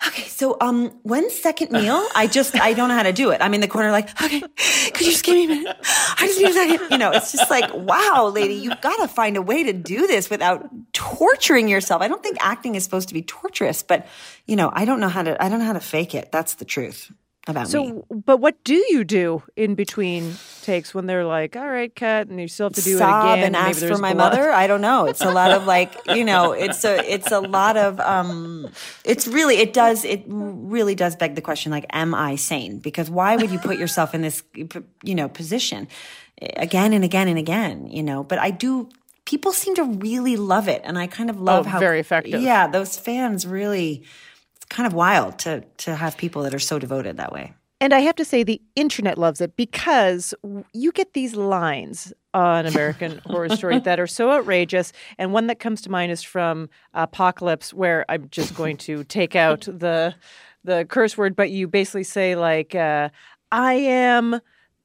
okay, so um, one second meal, I just I don't know how to do it. I'm in the corner like, okay, could you just give me a minute? I just need a second. You know, it's just like, wow, lady, you've got to find a way to do this without torturing yourself. I don't think acting is supposed to be torturous, but you know, I don't know how to I don't know how to fake it. That's the truth about so, me. So, but what do you do in between takes when they're like, "All right, cut," and you still have to do Sob it again? and ask for my blood? mother. I don't know. It's a lot of like, you know, it's a it's a lot of um it's really it does it really does beg the question like am I sane? Because why would you put yourself in this you know position again and again and again, you know? But I do people seem to really love it and I kind of love Oh, how very effective. Yeah, those fans really it's kind of wild to to have people that are so devoted that way. And I have to say, the internet loves it because you get these lines on American Horror Story that are so outrageous. And one that comes to mind is from Apocalypse, where I'm just going to take out the the curse word, but you basically say like, uh, "I am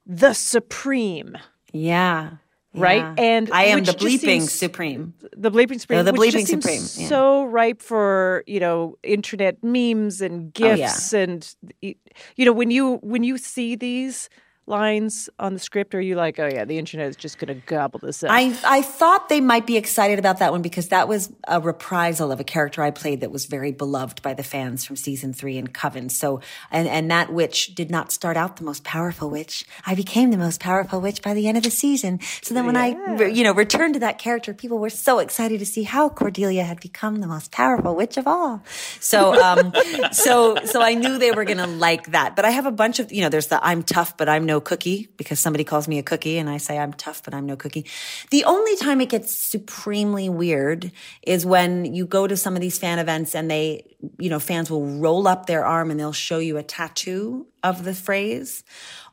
the supreme." Yeah. Right? yeah. And I am the bleeping supreme. the bleeping supreme, the which bleeping supreme, yeah. so ripe for you know internet memes and Oh, yeah. and you know when you when you see these lines on the script, are you like, oh yeah, the internet is just going to gobble this up? I I thought they might be excited about that one because that was a reprisal of a character I played that was very beloved by the fans from season three in Coven. So and and that witch did not start out the most powerful witch. I became the most powerful witch by the end of the season. So then when I re- you know returned to that character, people were so excited to see how Cordelia had become the most powerful witch of all. So um so so I knew they were gonna like that. But I have a bunch of you know there's the I'm tough but I'm no cookie because somebody calls me a cookie and I say I'm tough but I'm no cookie. The only time it gets supremely weird is when you go to some of these fan events and they, you know, fans will roll up their arm and they'll show you a tattoo of the phrase.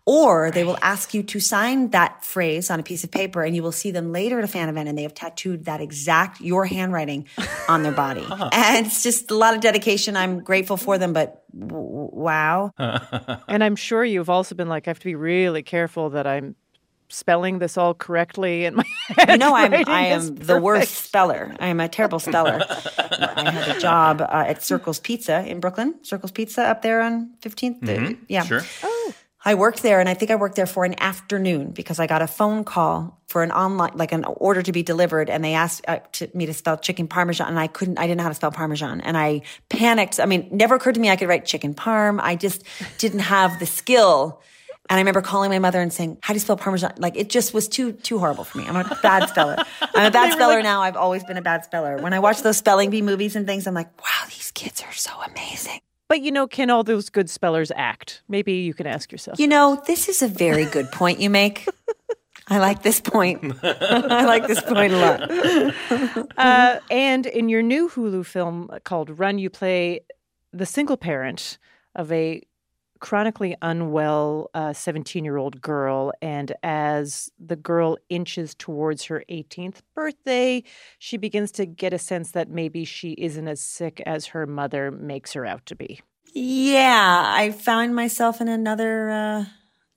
Or they will ask you to sign that phrase on a piece of paper and you will see them later at a fan event and they have tattooed that exact, your handwriting on their body. And it's just a lot of dedication. I'm grateful for them, but w- wow. and I'm sure you've also been like, I have to be really careful that I'm spelling this all correctly in my head. You know, I'm I am the worst speller. I am a terrible speller. I had a job uh, at Circle's Pizza in Brooklyn. Circle's Pizza up there on 15th. Uh, yeah. Sure. I worked there, and I think I worked there for an afternoon because I got a phone call for an online, like an order to be delivered, and they asked uh, to, me to spell chicken parmesan, and I couldn't, I didn't know how to spell parmesan, and I panicked. I mean, never occurred to me I could write chicken parm. I just didn't have the skill. And I remember calling my mother and saying, "How do you spell parmesan?" Like it just was too too horrible for me. I'm a bad speller. I'm a bad speller now. I've always been a bad speller. When I watch those spelling bee movies and things, I'm like, "Wow, these kids are so amazing." But you know, can all those good spellers act? Maybe you can ask yourself. You know, this is a very good point you make. I like this point. I like this point a lot. Uh, and in your new Hulu film called Run, you play the single parent of a chronically unwell 17 year old girl. And as the girl inches towards her 18th birthday, she begins to get a sense that maybe she isn't as sick as her mother makes her out to be. Yeah, I found myself in another uh,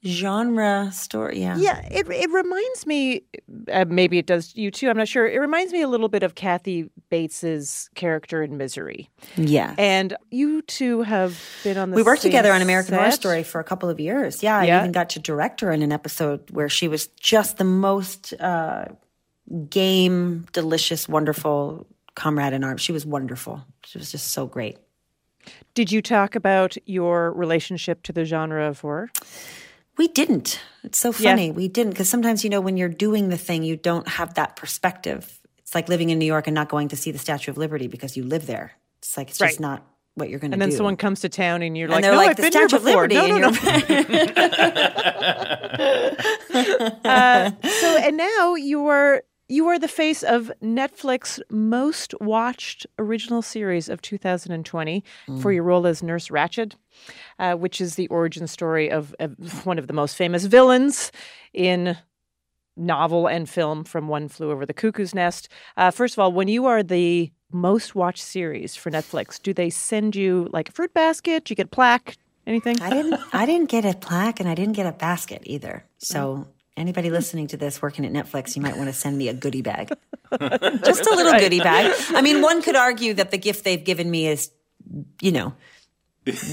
genre story. Yeah. Yeah, it it reminds me. Uh, maybe it does you too. I'm not sure. It reminds me a little bit of Kathy Bates's character in Misery. Yeah. And you two have been on the. we worked same together on American Horror. Story for a couple of years. Yeah, I even got to direct her in an episode where she was just the most uh, game, delicious, wonderful comrade in arms. She was wonderful. She was just so great. Did you talk about your relationship to the genre of horror? We didn't. It's so Yeah. funny. We didn't because sometimes you know when you're doing the thing, you don't have that perspective. It's like living in New York and not going to see the Statue of Liberty because you live there. It's like it's Right. just not what you're going to do. And do. then someone comes to town and you're and like, they're no, like I've the been here Statue of before. Liberty, No, no, and no. Uh, so and now you are you are the face of Netflix most watched original series of 2020 Mm. for your role as Nurse Ratched, uh, which is the origin story of, of one of the most famous villains in novel and film from One Flew Over the Cuckoo's Nest. Uh, first of all, when you are the most watched series for Netflix, do they send you like a fruit basket? Do you get a plaque? Anything? I didn't. I didn't get a plaque, and I didn't get a basket either. So anybody listening to this working at Netflix, you might want to send me a goodie bag, just a little goodie bag. I mean, one could argue that the gift they've given me is, you know,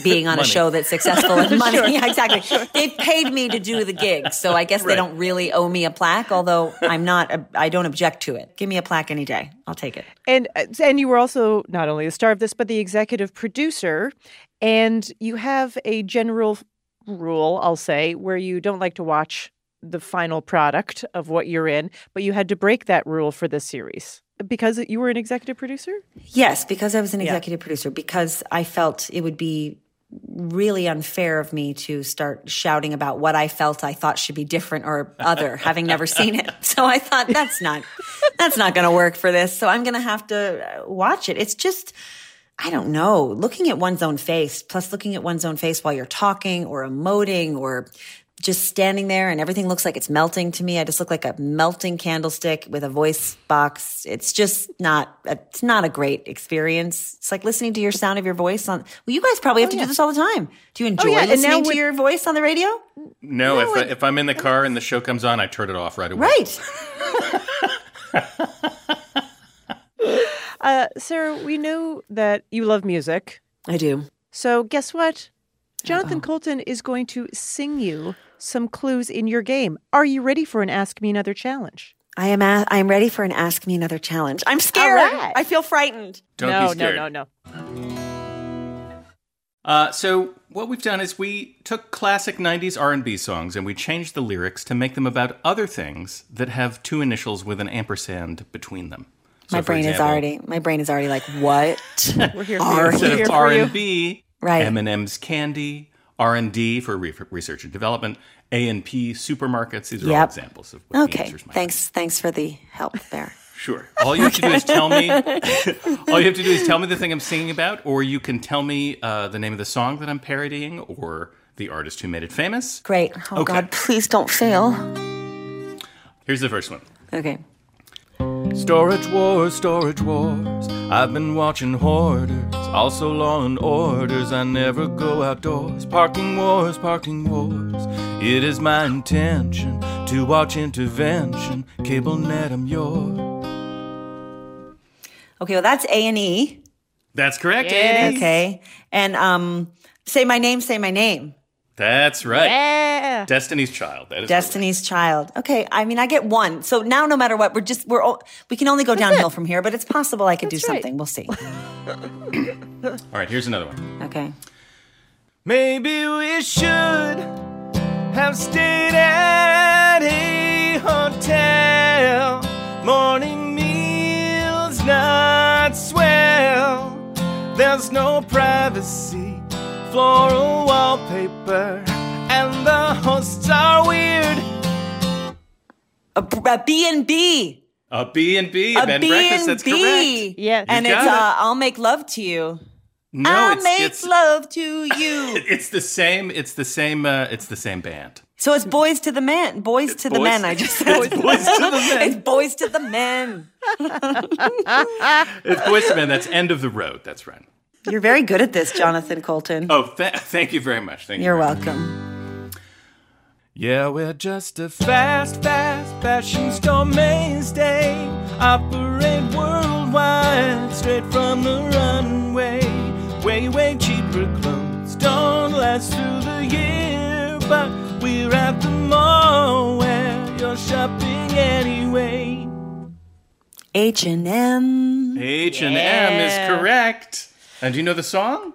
being on a show that's successful with money. Yeah, exactly. They've paid me to do the gig, so I guess they don't really owe me a plaque. Although I'm not, I don't object to it. Give me a plaque any day. I'll take it. And uh, and you were also not only the star of this, but the executive producer. And you have a general rule, I'll say, where you don't like to watch the final product of what you're in, but you had to break that rule for this series because you were an executive producer. Yes, because I was an Yeah. executive producer, because I felt it would be really unfair of me to start shouting about what I felt I thought should be different or other, having never seen it. So I thought that's not that's not going to work for this. So I'm going to have to uh, watch it. It's just I don't know, looking at one's own face, plus looking at one's own face while you're talking or emoting or just standing there and everything looks like it's melting to me. I just look like a melting candlestick with a voice box. It's just not, it's not a great experience. It's like listening to your sound of your voice on, well, you guys probably have to do this all the time. Do you enjoy yeah, and now listening to your voice on the radio? No, if, if I'm in the car and the show comes on, I turn it off right away. Right. Uh, Sarah, we know that you love music. I do. So guess what? Jonathan Coulton is going to sing you some clues in your game. Are you ready for an Ask Me Another challenge? I am, a- I am ready for an Ask Me Another challenge. I'm scared. right. I feel frightened. Don't no, be scared. no, no, no. Uh, so what we've done is we took classic '90s R&B songs and we changed the lyrics to make them about other things that have two initials with an ampersand between them. So, my for brain is already, my brain is already like, what? We're here for Are you. instead of R&B, Right. M&M's Candy, R and D for re- research and development, A and P supermarkets. These are all examples of what Okay. answers might be. Thanks. Thanks for the help there. Sure. All you have to do is tell me. all you have to do is tell me the thing I'm singing about, or you can tell me uh, the name of the song that I'm parodying, or the artist who made it famous. Great. Oh Okay. God, please don't fail. Here's the first one. Okay. Storage wars, storage wars. I've been watching hoarders, also law and orders. I never go outdoors. Parking wars, parking wars. It is my intention to watch intervention. Cable net, I'm yours. Okay. Well, that's A and E. That's correct, Yes. Annie. Okay. And um, say my name. Say my name. That's right. Yeah. Destiny's Child. That is Destiny's Child. Okay. I mean, I get one. So now, no matter what, we're just we're o- we can only go downhill from here. But it's possible I could do right. something. We'll see. All right, here's another one. Okay. Maybe we should have stayed at a hotel. Morning meals not swell. There's no privacy, floral wallpaper, and the hosts are weird. A, b- a B and B. A B and B, A a bed B and breakfast. and That's B. correct. Yes. And You it's uh. I'll make love to you. No, I'll it's make it's love to you. it's the same. It's the same. Uh, it's the same band. so it's boys to the men. Boys to the boys- men. I just said. It's boys to the men. it's boys to the men. It's Boyz II Men. That's end of the road. That's right. You're very good at this, Jonathan Coulton. Oh, th- thank you very much. Thank you. You're very much. welcome. Yeah, we're just a fast, fast fashion store mainstay. Operate worldwide, straight from the runway. Way, way cheaper clothes don't last through the year, but we're at the mall where you're shopping anyway. H and M. H and M is correct. And do you know the song?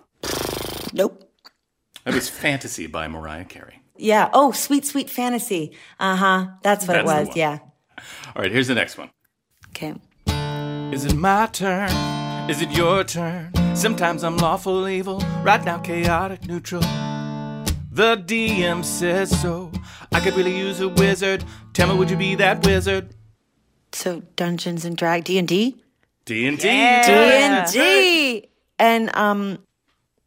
Nope. That was "Fantasy" by Mariah Carey. Yeah. Oh, sweet, sweet fantasy. Uh huh. That's what That's it was. Yeah. All right, here's the next one. Okay. Is it my turn? Is it your turn? Sometimes I'm lawful evil, right now chaotic neutral. The DM says so. I could really use a wizard. Tell me, would you be that wizard? So Dungeons and Drag D and D. D and D. D and D. And um,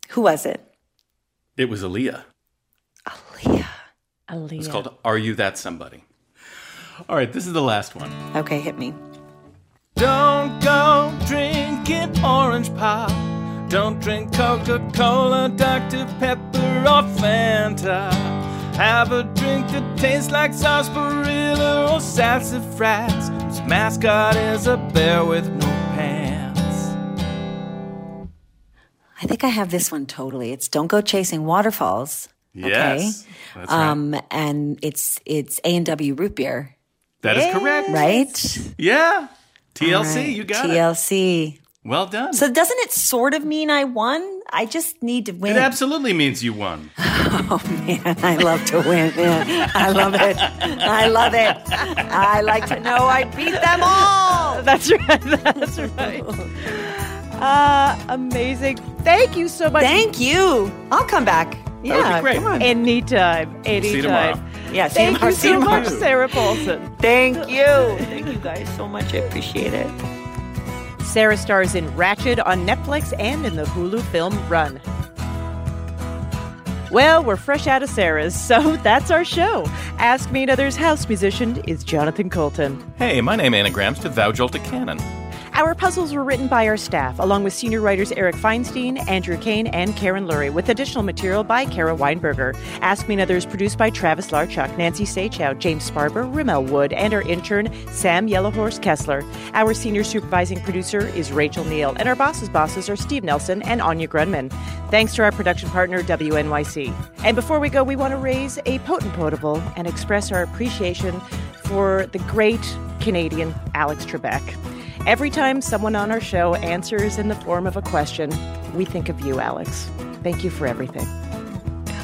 who was it? It was Aaliyah. Leah. Aaliyah. It's called "Are You That Somebody?" All right, this is the last one. Okay, hit me. Don't go drinking orange pop. Don't drink Coca Cola, Dr. Pepper, or Fanta. Have a drink that tastes like sarsaparilla or sassafras. Whose mascot is a bear with no I think think I have this one totally. It's Don't Go Chasing Waterfalls. Yes. That's right. Um, and it's it's A and W root beer, That is correct. right? Yeah. TLC, All right, you got it. TLC. Well done. So doesn't it sort of mean I won? I just need to win. it absolutely means you won. Oh man, I love to win. Man. I love it. I love it. I like to know I beat them all. That's right. That's right. Uh, amazing. Thank you so much. Thank you. I'll come back. Yeah, great. come on. Anytime. Anytime. See you tomorrow. yeah, see Thank you you so tomorrow. much, Sarah Paulson. Thank you. Thank you guys so much. I appreciate it. Sarah stars in Ratched on Netflix and in the Hulu film Run. Well, we're fresh out of Sarah's, so that's our show. Ask Me Another's house musician is Jonathan Coulton. Hey, my name anagrams to Thou Jolted Cannon. Our puzzles were written by our staff, along with senior writers Eric Feinstein, Andrew Kane, and Karen Lurie, with additional material by Kara Weinberger. Ask Me Another is produced by Travis Larchuk, Nancy Saechao, James Sparber, Rommel Wood, and our intern, Sam Yellowhorse Kessler. Our senior supervising producer is Rachel Neal, and our bosses' bosses are Steve Nelson and Anya Grundmann. Thanks to our production partner, WNYC. And before we go, we want to raise a potent potable and express our appreciation for the great Canadian Alex Trebek. Every time someone on our show answers in the form of a question, we think of you, Alex. Thank you for everything.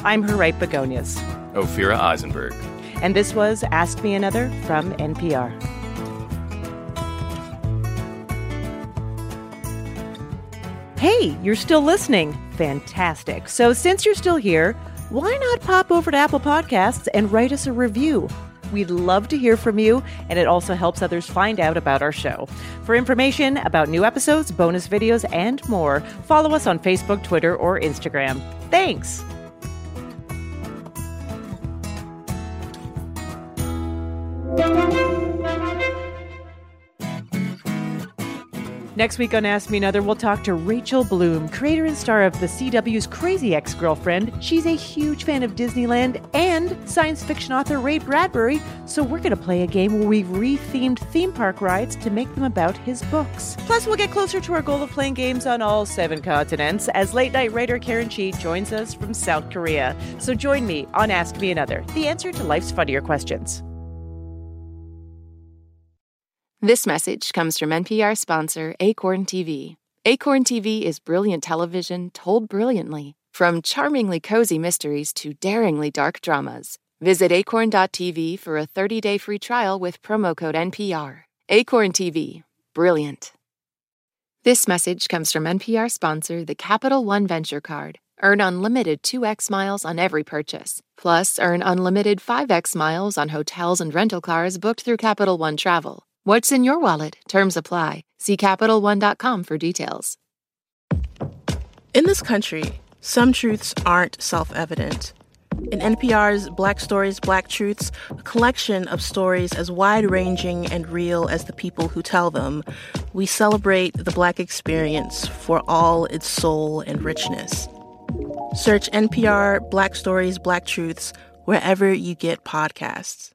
I'm Harriet Begonias, Ophira Eisenberg. and this was Ask Me Another from NPR. Hey, you're still listening. Fantastic. So, since you're still here, why not pop over to Apple Podcasts and write us a review? We'd love to hear from you, and it also helps others find out about our show. For information about new episodes, bonus videos, and more, follow us on Facebook, Twitter, or Instagram. Thanks. Next week on Ask Me Another, we'll talk to Rachel Bloom, creator and star of the CW's Crazy Ex Girlfriend. She's a huge fan of Disneyland and science fiction author Ray Bradbury, so we're going to play a game where we've rethemed theme park rides to make them about his books. Plus, we'll get closer to our goal of playing games on all seven continents as late night writer Karen Chee joins us from South Korea. So join me on Ask Me Another, the answer to life's funnier questions. This message comes from NPR sponsor Acorn TV. Acorn TV is brilliant television told brilliantly, from charmingly cozy mysteries to daringly dark dramas. Visit acorn.tv for a 30 day free trial with promo code NPR. Acorn TV, brilliant. This message comes from NPR sponsor, the Capital One Venture Card. Earn unlimited 2x miles on every purchase. Plus, earn unlimited 5x miles on hotels and rental cars booked through Capital One Travel. What's in your wallet? Terms apply. See CapitalOne.com for details. In this country, some truths aren't self evident. In NPR's Black Stories, Black Truths, a collection of stories as wide ranging and real as the people who tell them, we celebrate the Black experience for all its soul and richness. Search NPR Black Stories, Black Truths wherever you get podcasts.